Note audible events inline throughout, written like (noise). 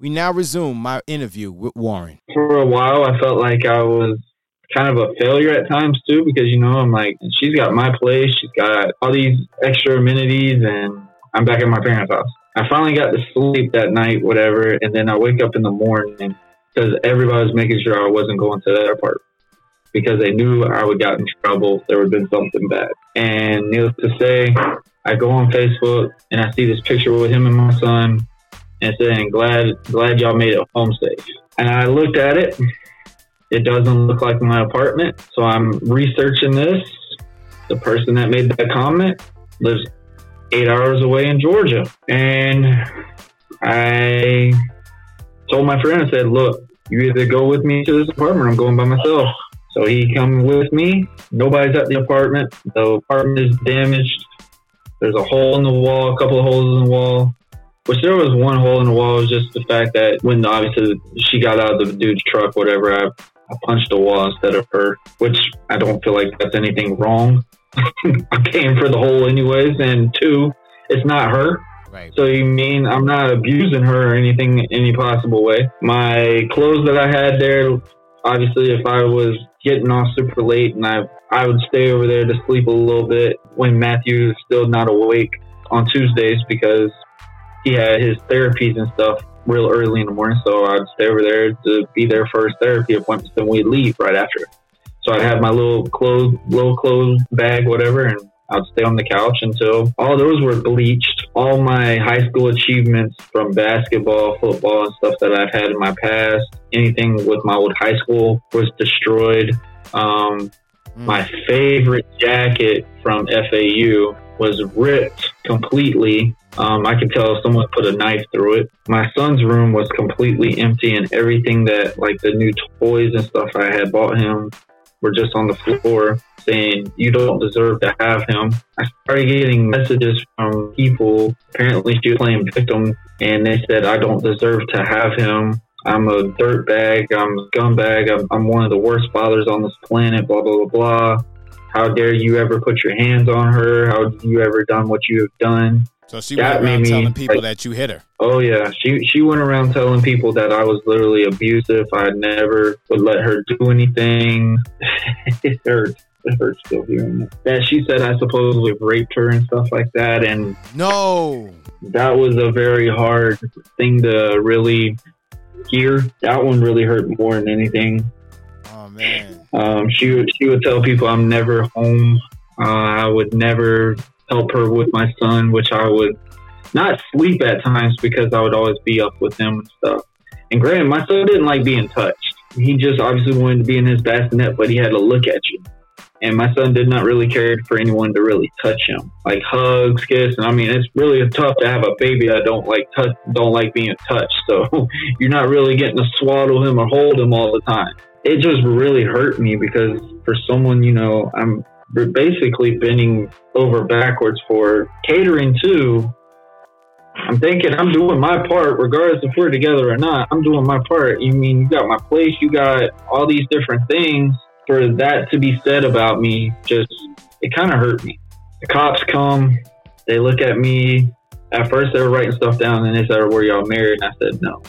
We now resume my interview with Warren. For a while, I felt like I was kind of a failure at times too, because you know I'm like, she's got my place, she's got all these extra amenities, and I'm back at my parents' house. I finally got to sleep that night, whatever, and then I wake up in the morning because everybody was making sure I wasn't going to their apartment because they knew I would get in trouble. There would have been something bad. And needless to say, I go on Facebook and I see this picture with him and my son and saying, glad, glad y'all made it home safe. And I looked at it. It doesn't look like my apartment. So I'm researching this. The person that made that comment lives eight hours away in Georgia. And I told my friend, I said, look, you either go with me to this apartment, I'm going by myself. So he come with me. Nobody's at the apartment. The apartment is damaged. There's a hole in the wall, a couple of holes in the wall. Which there was one hole in the wall It was just the fact that when obviously she got out of the dude's truck, whatever, I, I punched the wall instead of her, which I don't feel like that's anything wrong. (laughs) I came for the hole anyways, and two, it's not her. Right. So you mean I'm not abusing her or anything any possible way? My clothes that I had there, obviously, if I was getting off super late and I I would stay over there to sleep a little bit when Matthew is still not awake on Tuesdays because he had his therapies and stuff real early in the morning. So I'd stay over there to be there for his therapy appointments, Then we'd leave right after. So I'd have my little clothes, little clothes bag, whatever, and I'd stay on the couch until all those were bleached. All my high school achievements from basketball, football, and stuff that I've had in my past, anything with my old high school was destroyed. Um, my favorite jacket from FAU was ripped completely. Um, I can tell someone put a knife through it. My son's room was completely empty, and everything that, like the new toys and stuff I had bought him, were just on the floor saying, You don't deserve to have him. I started getting messages from people. Apparently, she was playing victim, and they said, I don't deserve to have him. I'm a dirtbag. I'm a scumbag. I'm, I'm one of the worst fathers on this planet, blah, blah, blah, blah. How dare you ever put your hands on her? How have you ever done what you have done? So she went around telling people like, that you hit her. Oh yeah, she she went around telling people that I was literally abusive. I never would let her do anything. (laughs) it hurts. It hurts still hearing it. That she said I supposedly raped her and stuff like that, and no, that was a very hard thing to really hear. That one really hurt more than anything. Oh man. Um, she would she would tell people I'm never home. Uh, I would never help her with my son, which I would not sleep at times because I would always be up with him and stuff. And granted, my son didn't like being touched. He just obviously wanted to be in his bassinet, but he had to look at you. And my son did not really care for anyone to really touch him, like hugs, kiss. And I mean, it's really tough to have a baby that don't like touch, don't like being touched. So (laughs) you're not really getting to swaddle him or hold him all the time. It just really hurt me because for someone, you know, I'm basically bending over backwards for catering to. I'm thinking I'm doing my part, regardless if we're together or not. I'm doing my part. You mean you got my place, you got all these different things. For that to be said about me, just it kind of hurt me. The cops come, they look at me. At first, they were writing stuff down, and they said, "Were y'all married?" And I said, "No."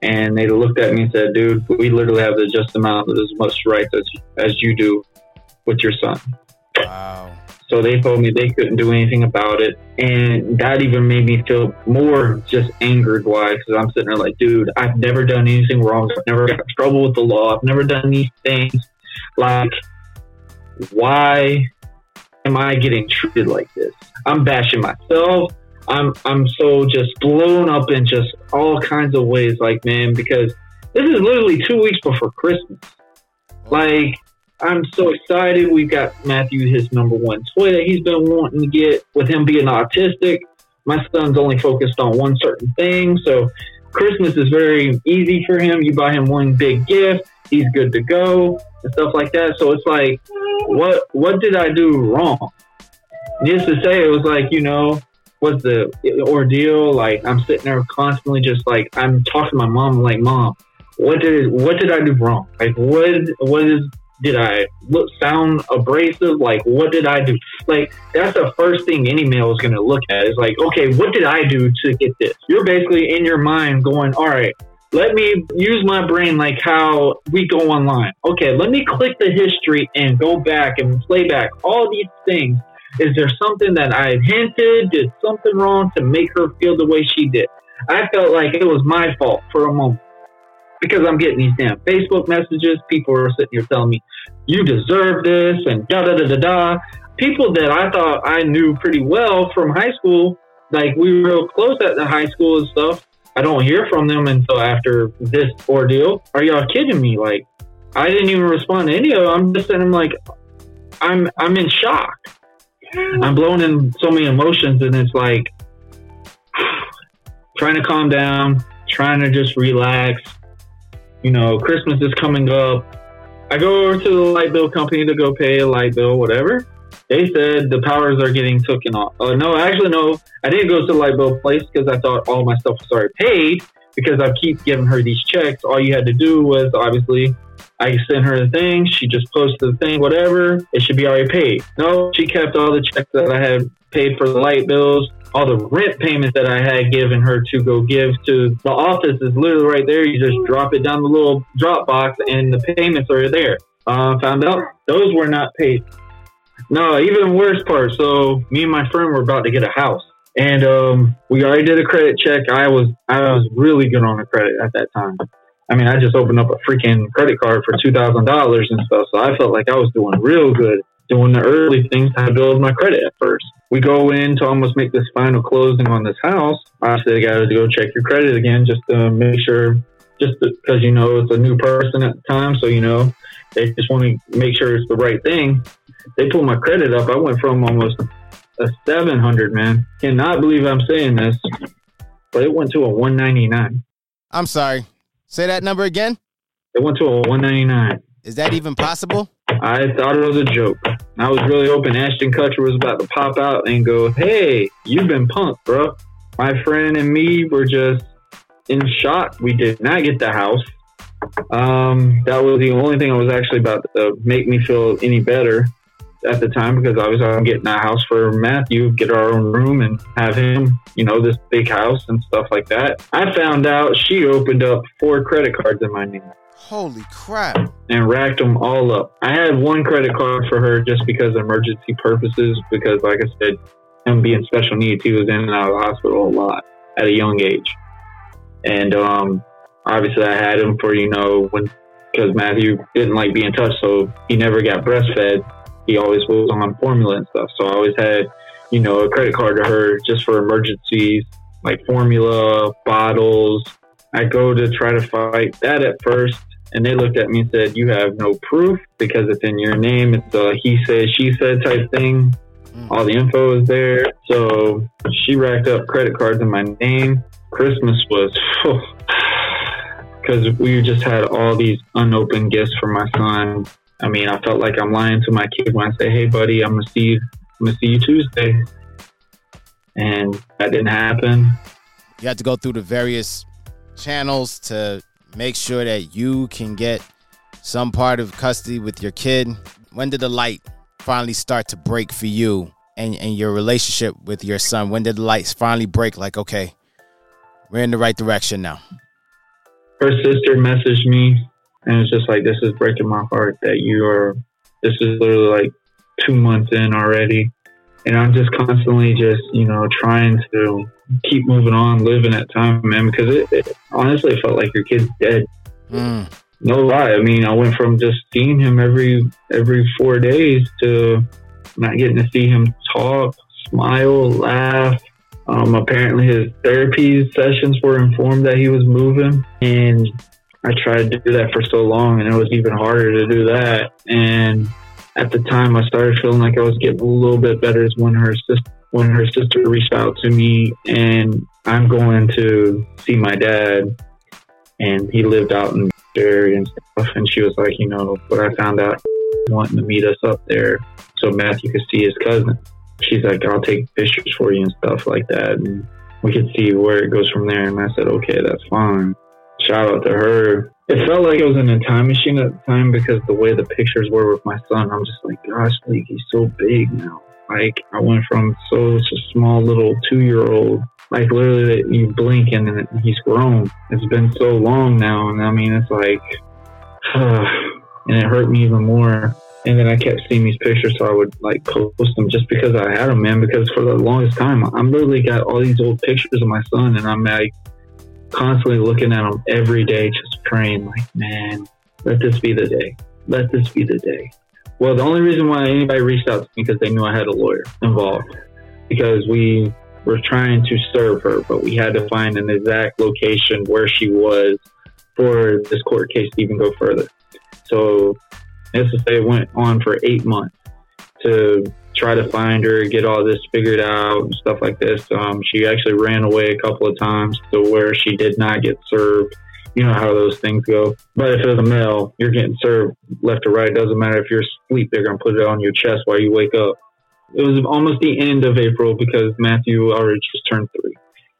And they looked at me and said, "Dude, we literally have the just amount of as much rights as as you do with your son." Wow. So they told me they couldn't do anything about it. And that even made me feel more just angered. Why? Because I'm sitting there like, dude, I've never done anything wrong. I've never got in trouble with the law. I've never done these things. Like, why am I getting treated like this? I'm bashing myself. I'm I'm so just blown up in just all kinds of ways, like man, because this is literally two weeks before Christmas. Like I'm so excited. We've got Matthew his number one toy that he's been wanting to get. With him being autistic, my son's only focused on one certain thing. So Christmas is very easy for him. You buy him one big gift, he's good to go and stuff like that. So it's like, what what did I do wrong? Needless to say, it was like you know what's the ordeal? Like I'm sitting there constantly, just like I'm talking to my mom, like mom, what did what did I do wrong? Like what what is did I look sound abrasive? Like, what did I do? Like, that's the first thing any male is going to look at is like, okay, what did I do to get this? You're basically in your mind going, all right, let me use my brain like how we go online. Okay, let me click the history and go back and play back all these things. Is there something that I hinted, did something wrong to make her feel the way she did? I felt like it was my fault for a moment because I'm getting these damn Facebook messages. People are sitting here telling me, you deserve this and da da da da da. People that I thought I knew pretty well from high school, like we were real close at the high school and stuff. I don't hear from them until after this ordeal. Are y'all kidding me? Like, I didn't even respond to any of them. I'm just saying, I'm like, I'm I'm in shock. I'm blown in so many emotions, and it's like (sighs) trying to calm down, trying to just relax. You know, Christmas is coming up. I go over to the light bill company to go pay a light bill, whatever. They said the powers are getting taken off. Oh, no, actually, no. I didn't go to the light bill place because I thought all my stuff was already paid because I keep giving her these checks. All you had to do was obviously I sent her the thing. She just posted the thing, whatever. It should be already paid. No, she kept all the checks that I had paid for the light bills all the rent payments that I had given her to go give to the office is literally right there. You just drop it down the little drop box and the payments are there. Uh, found out those were not paid. No, even worse part. So me and my friend were about to get a house, and um, we already did a credit check. I was I was really good on the credit at that time. I mean, I just opened up a freaking credit card for two thousand dollars and stuff, so I felt like I was doing real good doing the early things to build my credit at first. We go in to almost make this final closing on this house. I said, I got to go check your credit again just to make sure, just because, you know, it's a new person at the time. So, you know, they just want to make sure it's the right thing. They pulled my credit up. I went from almost a 700, man. Cannot believe I'm saying this, but it went to a 199. I'm sorry. Say that number again. It went to a 199. Is that even possible? I thought it was a joke. I was really hoping Ashton Kutcher was about to pop out and go, "Hey, you've been punked, bro." My friend and me were just in shock. We did not get the house. Um, that was the only thing I was actually about to make me feel any better at the time because I was I'm getting a house for Matthew, get our own room and have him, you know, this big house and stuff like that. I found out she opened up four credit cards in my name. Holy crap. And racked them all up. I had one credit card for her just because of emergency purposes, because, like I said, him being special needs, he was in and out of the hospital a lot at a young age. And um, obviously, I had him for, you know, when, because Matthew didn't like being touched, so he never got breastfed. He always was on formula and stuff. So I always had, you know, a credit card to her just for emergencies, like formula, bottles. I go to try to fight that at first and they looked at me and said, "You have no proof because it's in your name. It's a he said, she said type thing. Mm. All the info is there." So she racked up credit cards in my name. Christmas was (sighs) because we just had all these unopened gifts for my son. I mean, I felt like I'm lying to my kid when I say, "Hey, buddy, I'm gonna see you. I'm gonna see you Tuesday," and that didn't happen. You had to go through the various channels to make sure that you can get some part of custody with your kid. When did the light finally start to break for you and, and your relationship with your son? When did the lights finally break? Like, okay, we're in the right direction now. Her sister messaged me and it's just like, this is breaking my heart that you are, this is literally like two months in already. And I'm just constantly just, you know, trying to keep moving on, living that time, man, because it, it honestly felt like your kid's dead. Mm. No lie. I mean, I went from just seeing him every every four days to not getting to see him talk, smile, laugh. Um, apparently, his therapy sessions were informed that he was moving, and I tried to do that for so long, and it was even harder to do that. And at the time, I started feeling like I was getting a little bit better. Is when her sister when her sister reached out to me and I'm going to see my dad and he lived out in the area and stuff and she was like, you know, what I found out wanting to meet us up there so Matthew could see his cousin. She's like, I'll take pictures for you and stuff like that and we could see where it goes from there and I said, Okay, that's fine. Shout out to her. It felt like I was in a time machine at the time because the way the pictures were with my son, I'm just like, gosh, like he's so big now like I went from so small little two year old like literally you blink and then he's grown. It's been so long now, and I mean, it's like, (sighs) and it hurt me even more. And then I kept seeing these pictures, so I would like post them just because I had them, man. Because for the longest time, I'm literally got all these old pictures of my son, and I'm like constantly looking at them every day, just praying, like, man, let this be the day. Let this be the day. Well, the only reason why anybody reached out to me because they knew I had a lawyer involved, because we were trying to serve her, but we had to find an exact location where she was for this court case to even go further. So, say it went on for eight months to try to find her, get all this figured out, and stuff like this. Um, she actually ran away a couple of times to where she did not get served. You know how those things go. But if it's a male, you're getting served left or right. It doesn't matter if you're asleep, they're going to put it on your chest while you wake up. It was almost the end of April because Matthew already just turned three.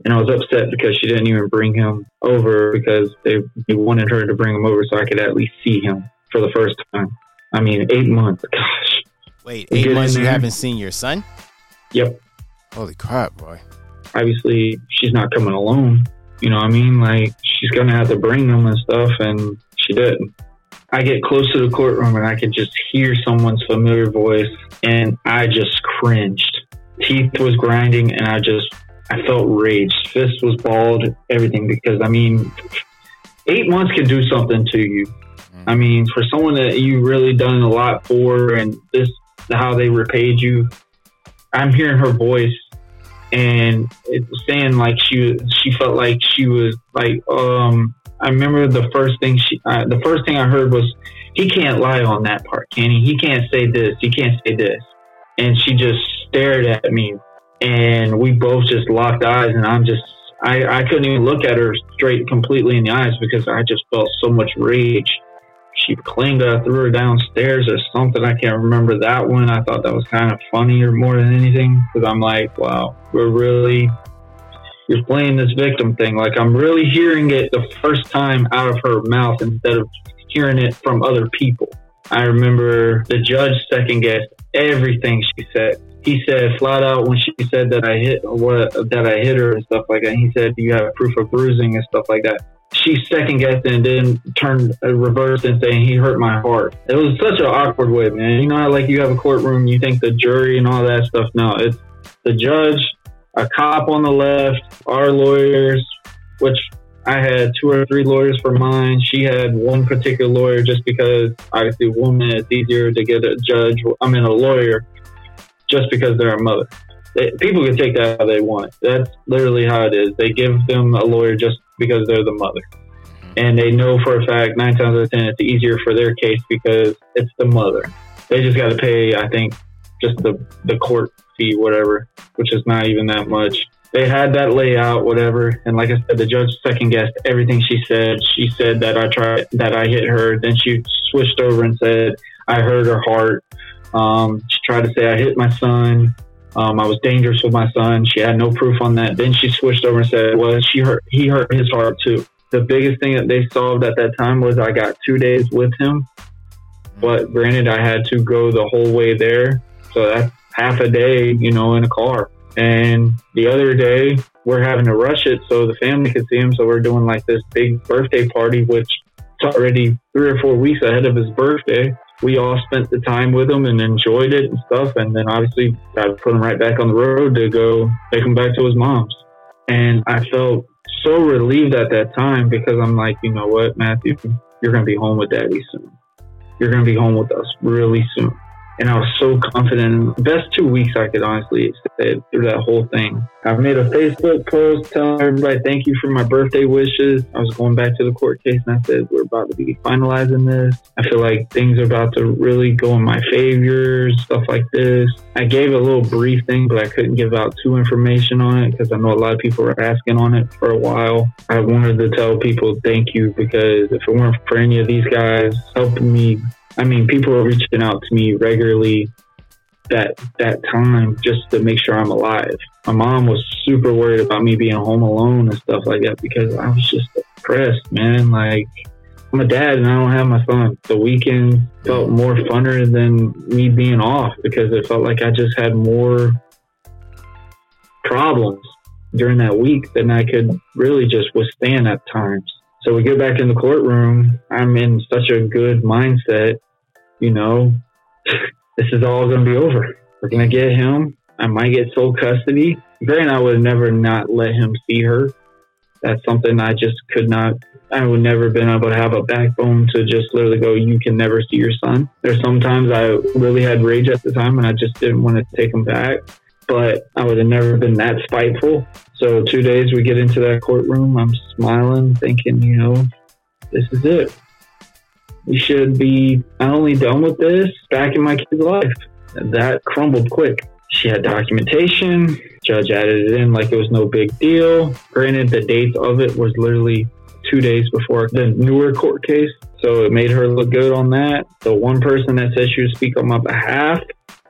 And I was upset because she didn't even bring him over because they, they wanted her to bring him over so I could at least see him for the first time. I mean, eight months. Gosh. Wait, eight months you haven't seen your son? Yep. Holy crap, boy. Obviously, she's not coming alone. You know what I mean? Like, she's going to have to bring them and stuff, and she didn't. I get close to the courtroom and I could just hear someone's familiar voice, and I just cringed. Teeth was grinding, and I just, I felt rage. Fist was balled, everything, because I mean, eight months can do something to you. Mm. I mean, for someone that you really done a lot for, and this how they repaid you. I'm hearing her voice, and it was saying like she she felt like she was like um. I remember the first thing she uh, the first thing I heard was he can't lie on that part, can he? He can't say this. He can't say this. And she just stared at me, and we both just locked eyes, and I'm just I, I couldn't even look at her straight completely in the eyes because I just felt so much rage she claimed I threw her downstairs or something. I can't remember that one. I thought that was kind of funny or more than anything because I'm like, wow, we're really you're playing this victim thing. Like I'm really hearing it the first time out of her mouth instead of hearing it from other people. I remember the judge second guessed everything she said. He said flat out when she said that I hit what that I hit her and stuff like that. He said, "Do you have proof of bruising and stuff like that?" She second guessed and then turned uh, reversed and saying he hurt my heart. It was such an awkward way, man. You know like you have a courtroom, you think the jury and all that stuff. No, it's the judge, a cop on the left, our lawyers, which I had two or three lawyers for mine. She had one particular lawyer just because obviously woman it's easier to get a judge. I mean a lawyer just because they're a mother. They, people can take that how they want. That's literally how it is. They give them a lawyer just because they're the mother. Mm-hmm. And they know for a fact, nine times out of ten, it's easier for their case because it's the mother. They just got to pay, I think, just the, the court fee, whatever, which is not even that much. They had that layout, whatever. And like I said, the judge second guessed everything she said. She said that I tried, that I hit her. Then she switched over and said, I hurt her heart. Um, she tried to say I hit my son. Um, I was dangerous with my son. She had no proof on that. Then she switched over and said, "Well, she hurt. He hurt his heart too." The biggest thing that they solved at that time was I got two days with him, but granted, I had to go the whole way there, so that's half a day, you know, in a car. And the other day, we're having to rush it so the family could see him. So we're doing like this big birthday party, which it's already three or four weeks ahead of his birthday we all spent the time with him and enjoyed it and stuff. And then obviously I put him right back on the road to go take him back to his mom's. And I felt so relieved at that time because I'm like, you know what, Matthew, you're going to be home with daddy soon. You're going to be home with us really soon and I was so confident. Best two weeks I could honestly say through that whole thing. I made a Facebook post telling everybody thank you for my birthday wishes. I was going back to the court case and I said we're about to be finalizing this. I feel like things are about to really go in my favor, stuff like this. I gave a little brief thing, but I couldn't give out too information on it because I know a lot of people were asking on it for a while. I wanted to tell people thank you because if it weren't for any of these guys helping me I mean, people are reaching out to me regularly that that time just to make sure I'm alive. My mom was super worried about me being home alone and stuff like that because I was just depressed, man. Like I'm a dad and I don't have my son. The weekend felt more funner than me being off because it felt like I just had more problems. during that week than I could really just withstand at times. So we get back in the courtroom. I'm in such a good mindset, you know, (laughs) this is all going to be over. We're going to get him. I might get sole custody. Granted, I would never not let him see her. That's something I just could not. I would never been able to have a backbone to just literally go, you can never see your son. There's sometimes I really had rage at the time and I just didn't want to take him back, but I would have never been that spiteful. So two days we get into that courtroom, I'm smiling, thinking, you know, this is it. We should be not only done with this, back in my kid's life. That crumbled quick. She had documentation. Judge added it in like it was no big deal. Granted, the date of it was literally two days before the newer court case. So it made her look good on that. The one person that said she would speak on my behalf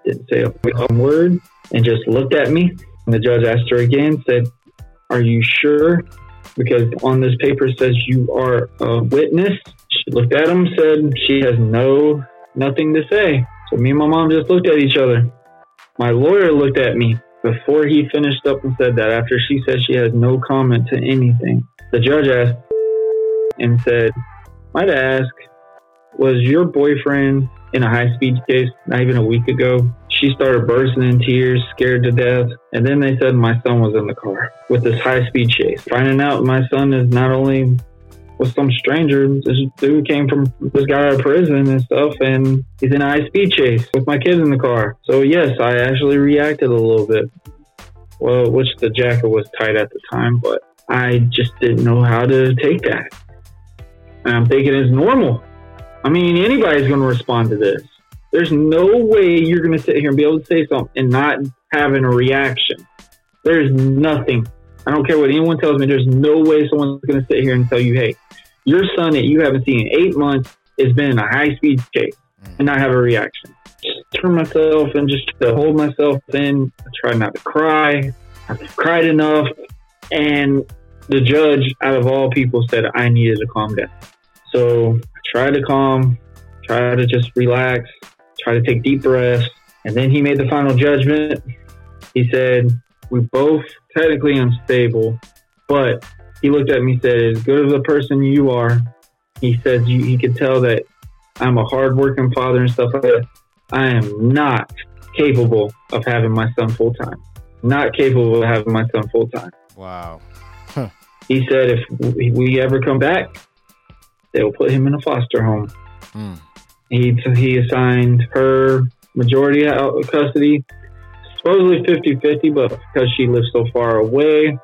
didn't say a word and just looked at me. And the judge asked her again, said, Are you sure? Because on this paper says you are a witness. She looked at him, said she has no nothing to say. So me and my mom just looked at each other. My lawyer looked at me before he finished up and said that after she said she has no comment to anything. The judge asked and said, Might I ask, was your boyfriend in a high speed chase not even a week ago? She started bursting in tears, scared to death. And then they said my son was in the car with this high speed chase. Finding out my son is not only with some stranger. This dude came from this guy out of prison and stuff, and he's in a high speed chase with my kids in the car. So yes, I actually reacted a little bit. Well, which the jacket was tight at the time, but I just didn't know how to take that. And I'm thinking it's normal. I mean, anybody's going to respond to this. There's no way you're going to sit here and be able to say something and not having a reaction. There's nothing. I don't care what anyone tells me. There's no way someone's going to sit here and tell you, hey, your son that you haven't seen in eight months has been in a high speed chase mm. and not have a reaction. Just turn myself and just to hold myself in. I try not to cry. I've cried enough. And the judge, out of all people, said I needed to calm down. So Tried to calm, try to just relax, try to take deep breaths. And then he made the final judgment. He said, We both technically unstable, but he looked at me and said, As good of a person you are, he says you, he could tell that I'm a hardworking father and stuff like that. I am not capable of having my son full time. Not capable of having my son full time. Wow. Huh. He said if we ever come back, they will put him in a foster home. Hmm. He he assigned her majority out custody, supposedly 50-50, but because she lives so far away,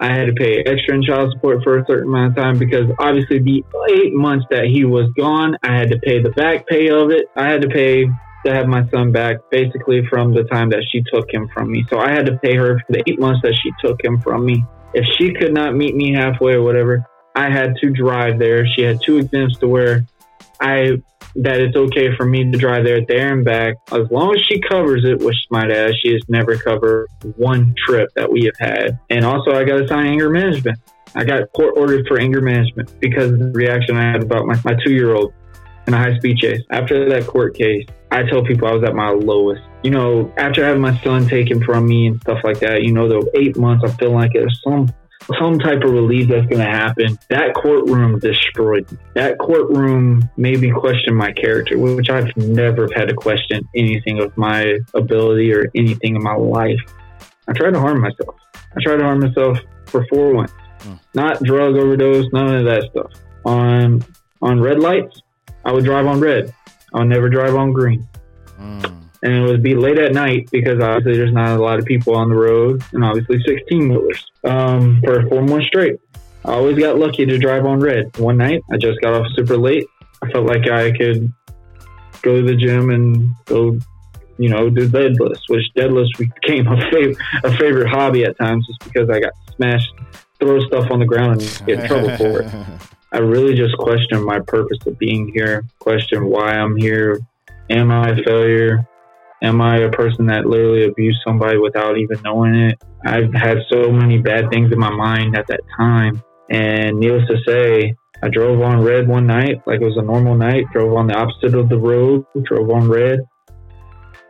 I had to pay extra in child support for a certain amount of time because obviously the eight months that he was gone, I had to pay the back pay of it. I had to pay to have my son back basically from the time that she took him from me. So I had to pay her for the eight months that she took him from me. If she could not meet me halfway or whatever, I had to drive there. She had two exams to where I that it's okay for me to drive there there and back as long as she covers it, which my dad she has never covered one trip that we have had. And also, I got to sign anger management. I got court ordered for anger management because of the reaction I had about my, my two year old in a high speed chase. After that court case, I tell people I was at my lowest. You know, after having my son taken from me and stuff like that, you know, the eight months, I feel like was some some type of relief that's going to happen. That courtroom destroyed me. That courtroom made me question my character, which I've never had to question anything of my ability or anything in my life. I tried to harm myself. I tried to harm myself for four months. Mm. Not drug overdose, none of that stuff. On on red lights, I would drive on red. I would never drive on green. Mm and it would be late at night because obviously there's not a lot of people on the road, and obviously 16 wheelers um, for four months straight. I always got lucky to drive on red. One night, I just got off super late. I felt like I could go to the gym and go, you know, do deadlifts, which deadlifts became (laughs) a favorite a favorite hobby at times, just because I got smashed, throw stuff on the ground and get in trouble for it. (laughs) I really just questioned my purpose of being here, questioned why I'm here. Am I a failure? Am I a person that literally abused somebody without even knowing it? I've had so many bad things in my mind at that time. And needless to say, I drove on red one night, like it was a normal night, drove on the opposite of the road, drove on red.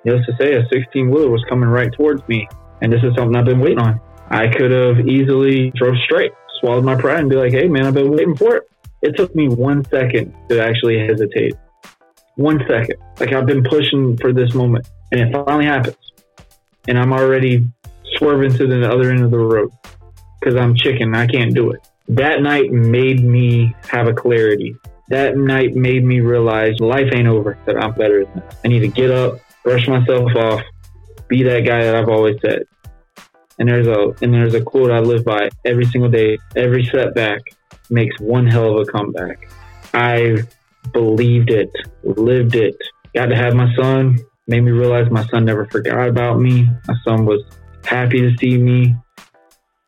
Needless to say, a 16 wheeler was coming right towards me. And this is something I've been waiting on. I could have easily drove straight, swallowed my pride, and be like, "Hey, man, I've been waiting for it." It took me one second to actually hesitate. One second, like I've been pushing for this moment, and it finally happens, and I'm already swerving to the other end of the road because I'm chicken. I can't do it. That night made me have a clarity. That night made me realize life ain't over. That I'm better than this. I need to get up, brush myself off, be that guy that I've always said. And there's a and there's a quote I live by every single day. Every setback makes one hell of a comeback. I believed it, lived it. Got to have my son. Made me realize my son never forgot about me. My son was happy to see me.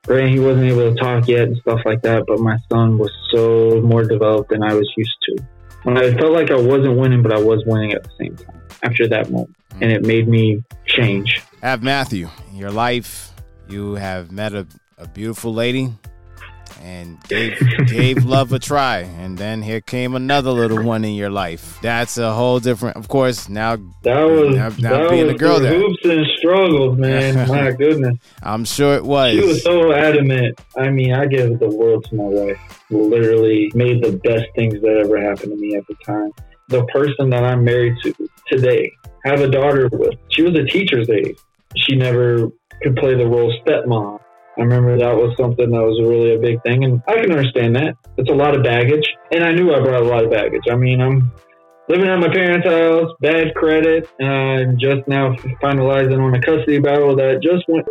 Granted, he wasn't able to talk yet and stuff like that, but my son was so more developed than I was used to. When I felt like I wasn't winning, but I was winning at the same time after that moment. Mm. And it made me change. Have Matthew in your life, you have met a, a beautiful lady and gave, gave love a try. And then here came another little one in your life. That's a whole different, of course, now, that was, now, now that being was a girl there. hoops and struggles, man. (laughs) My goodness. I'm sure it was. She was so adamant. I mean, I give the world to my wife. Literally made the best things that ever happened to me at the time. The person that I'm married to today, have a daughter with, she was a teacher's aide. She never could play the role stepmom I remember that was something that was really a big thing, and I can understand that. It's a lot of baggage, and I knew I brought a lot of baggage. I mean, I'm living at my parents' house, bad credit, and just now finalizing on a custody battle that just went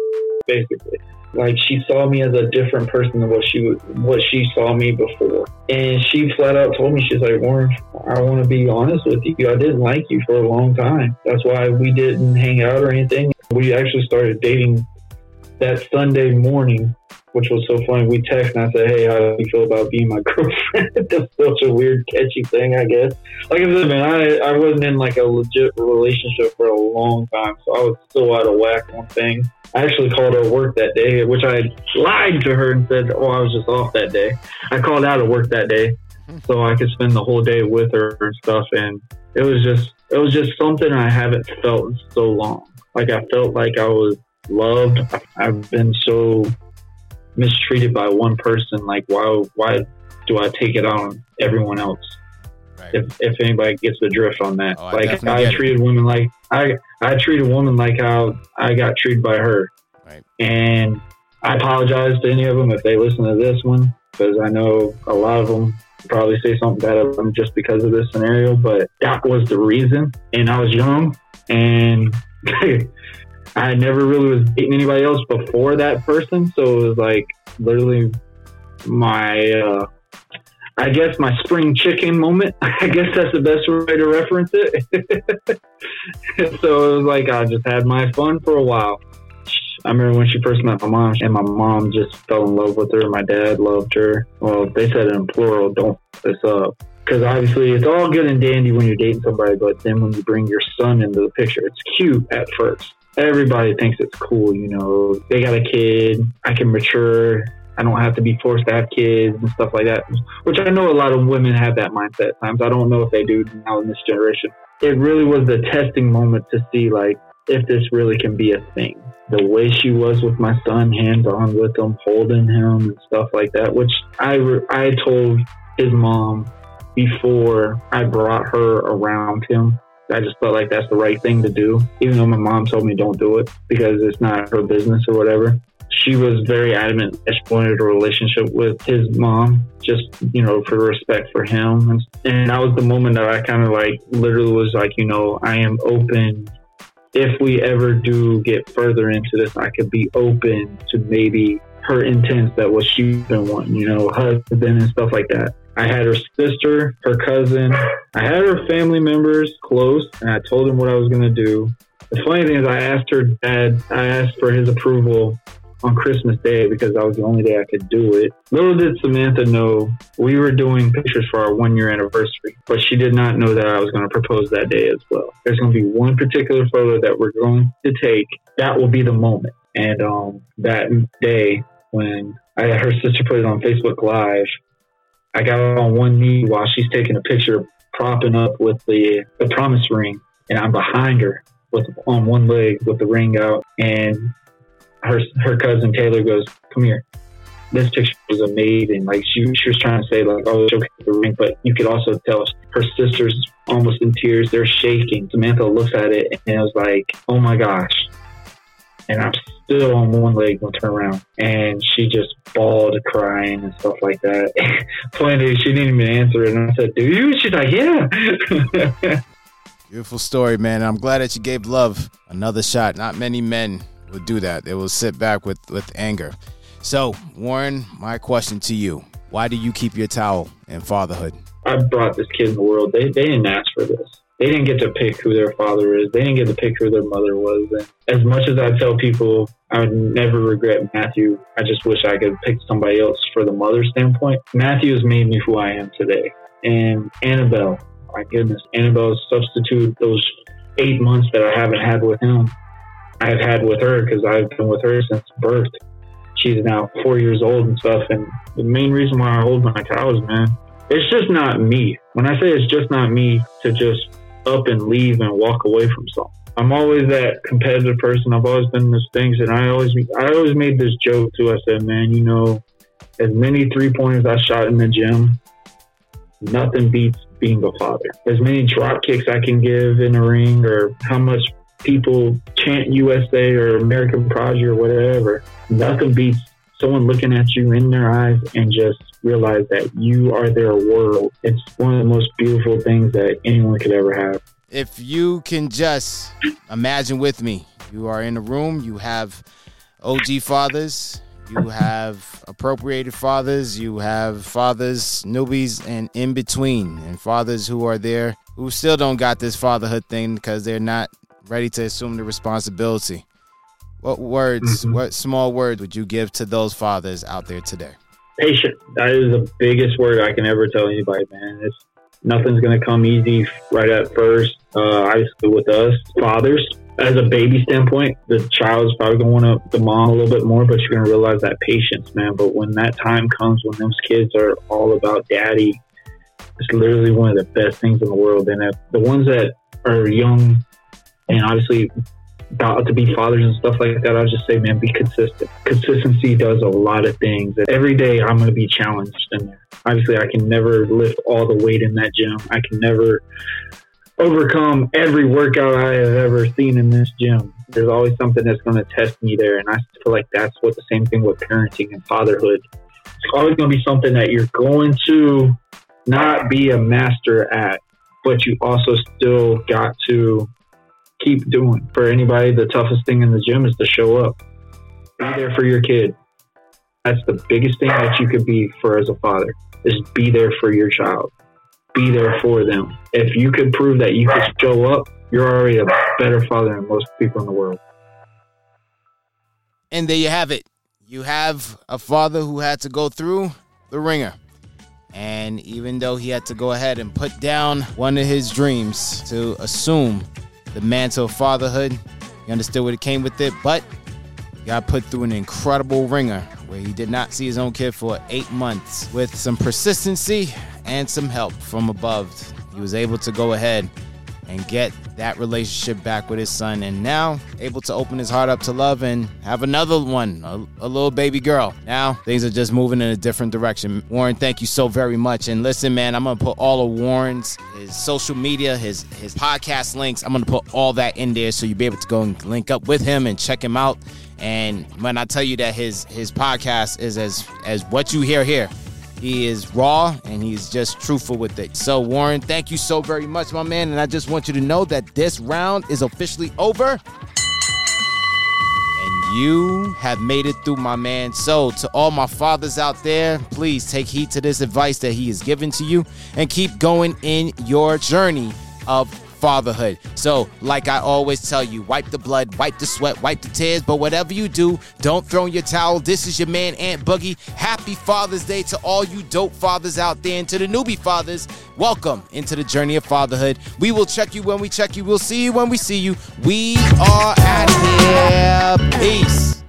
basically. Like she saw me as a different person than what she what she saw me before, and she flat out told me she's like, Warren, I want to be honest with you. I didn't like you for a long time. That's why we didn't hang out or anything. We actually started dating that Sunday morning, which was so funny, we text and I said, Hey, how do you feel about being my (laughs) girlfriend? (laughs) That's such a weird, catchy thing, I guess. Like I said, man, I, I wasn't in like a legit relationship for a long time, so I was so out of whack on things. I actually called her work that day, which I lied to her and said, Oh, I was just off that day. I called out of work that day so I could spend the whole day with her and stuff. And it was just, it was just something I haven't felt in so long. Like I felt like I was loved. I've been so mistreated by one person. Like, why, why do I take it on everyone else? Right. If, if anybody gets the drift on that, oh, like I, I treated it. women like I I treated women like how I got treated by her, right. and I apologize to any of them if they listen to this one because I know a lot of them probably say something bad of them just because of this scenario. But that was the reason, and I was young, and (laughs) I never really was dating anybody else before that person, so it was like literally my, uh, I guess my spring chicken moment. (laughs) I guess that's the best way to reference it. (laughs) so it was like I just had my fun for a while. I remember when she first met my mom, and my mom just fell in love with her. My dad loved her. Well, they said it in plural. Don't this up because obviously it's all good and dandy when you're dating somebody, but then when you bring your son into the picture, it's cute at first everybody thinks it's cool, you know. They got a kid, I can mature, I don't have to be forced to have kids and stuff like that. Which I know a lot of women have that mindset at times. I don't know if they do now in this generation. It really was the testing moment to see like if this really can be a thing. The way she was with my son, hands on with him, holding him and stuff like that, which I I told his mom before I brought her around him I just felt like that's the right thing to do, even though my mom told me don't do it because it's not her business or whatever. She was very adamant that she wanted a relationship with his mom, just, you know, for respect for him. And, and that was the moment that I kind of like literally was like, you know, I am open. If we ever do get further into this, I could be open to maybe her intents that what she's been wanting, you know, husband and stuff like that. I had her sister, her cousin. I had her family members close, and I told them what I was going to do. The funny thing is, I asked her dad, I asked for his approval on Christmas Day because that was the only day I could do it. Little did Samantha know we were doing pictures for our one year anniversary, but she did not know that I was going to propose that day as well. There's going to be one particular photo that we're going to take. That will be the moment. And um, that day, when I her sister put it on Facebook Live, I got on one knee while she's taking a picture, propping up with the, the promise ring, and I'm behind her with on one leg with the ring out, and her her cousin Taylor goes, "Come here." This picture was amazing. Like she, she was trying to say, like, "Oh, showcase the ring," but you could also tell her sister's almost in tears. They're shaking. Samantha looks at it and it was like, "Oh my gosh!" And I'm still on one leg when I turn around, and she just bawled, crying and stuff like that. (laughs) Finally, she didn't even answer it, and I said, "Do you?" She's like, "Yeah." Beautiful story, man. I'm glad that you gave love another shot. Not many men would do that. They will sit back with, with anger. So, Warren, my question to you why do you keep your towel in fatherhood? I brought this kid in the world. They, they didn't ask for this. They didn't get to pick who their father is. They didn't get to pick who their mother was. And as much as I tell people I would never regret Matthew, I just wish I could pick somebody else for the mother standpoint. Matthew has made me who I am today. And Annabelle, my goodness, Annabelle substitute those eight months that I haven't had with him. I've had with her because I've been with her since birth. She's now four years old and stuff. And the main reason why I hold my cows, man, it's just not me. When I say it's just not me to just up and leave and walk away from something. I'm always that competitive person. I've always been those things, and I always I always made this joke too. I said, "Man, you know, as many three pointers I shot in the gym, nothing beats being a father. As many drop kicks I can give in a ring, or how much people chant USA or American Prodigy or whatever, nothing beats someone looking at you in their eyes and just realize that you are their world. It's one of the most beautiful things that anyone could ever have. If you can just imagine with me, you are in a room, you have OG fathers, you have appropriated fathers, you have fathers, newbies, and in between, and fathers who are there who still don't got this fatherhood thing because they're not ready to assume the responsibility. What words, mm-hmm. what small words would you give to those fathers out there today? Patient. That is the biggest word I can ever tell anybody, man. It's nothing's to come easy right at first. Uh, obviously, with us fathers, as a baby standpoint, the child is probably to want the mom a little bit more, but you're to realize that patience, man. But when that time comes, when those kids are all about daddy, it's literally one of the best things in the world. And if the ones that are young and obviously to be fathers and stuff like that, I'll just say, man, be consistent. Consistency does a lot of things. Every day I'm going to be challenged in there. Obviously, I can never lift all the weight in that gym. I can never overcome every workout I have ever seen in this gym. There's always something that's going to test me there. And I feel like that's what the same thing with parenting and fatherhood. It's always going to be something that you're going to not be a master at, but you also still got to keep doing. For anybody, the toughest thing in the gym is to show up. Be there for your kid. That's the biggest thing that you could be for as a father is be there for your child. Be there for them. If you could prove that you could show up, you're already a better father than most people in the world. And there you have it. You have a father who had to go through the ringer. And even though he had to go ahead and put down one of his dreams to assume the mantle of fatherhood. He understood what it came with it, but got put through an incredible ringer where he did not see his own kid for eight months. With some persistency and some help from above, he was able to go ahead and get that relationship back with his son. And now able to open his heart up to love and have another one a, a, little baby girl. Now things are just moving in a different direction. Warren thank you so very much. And listen man i'm gonna put all of warren's his social media his his podcast links i'm gonna put all that in there so you'll be able to go and link up with him and check him out. And when i tell you that his his podcast is as as what you hear here he is raw and he's just truthful with it. So, Warren, thank you so very much, my man. And I just want you to know that this round is officially over. And you have made it through, my man. So, to all my fathers out there, please take heed to this advice that he has given to you and keep going in your journey of fatherhood. So, like I always tell you, wipe the blood, wipe the sweat, wipe the tears, but whatever you do, don't throw in your towel. This is your man, Ant Boogie. Happy Father's Day to all you dope fathers out there and to the newbie fathers. Welcome into the journey of fatherhood. We will check you when we check you. We'll see you when we see you. We are out here. Peace.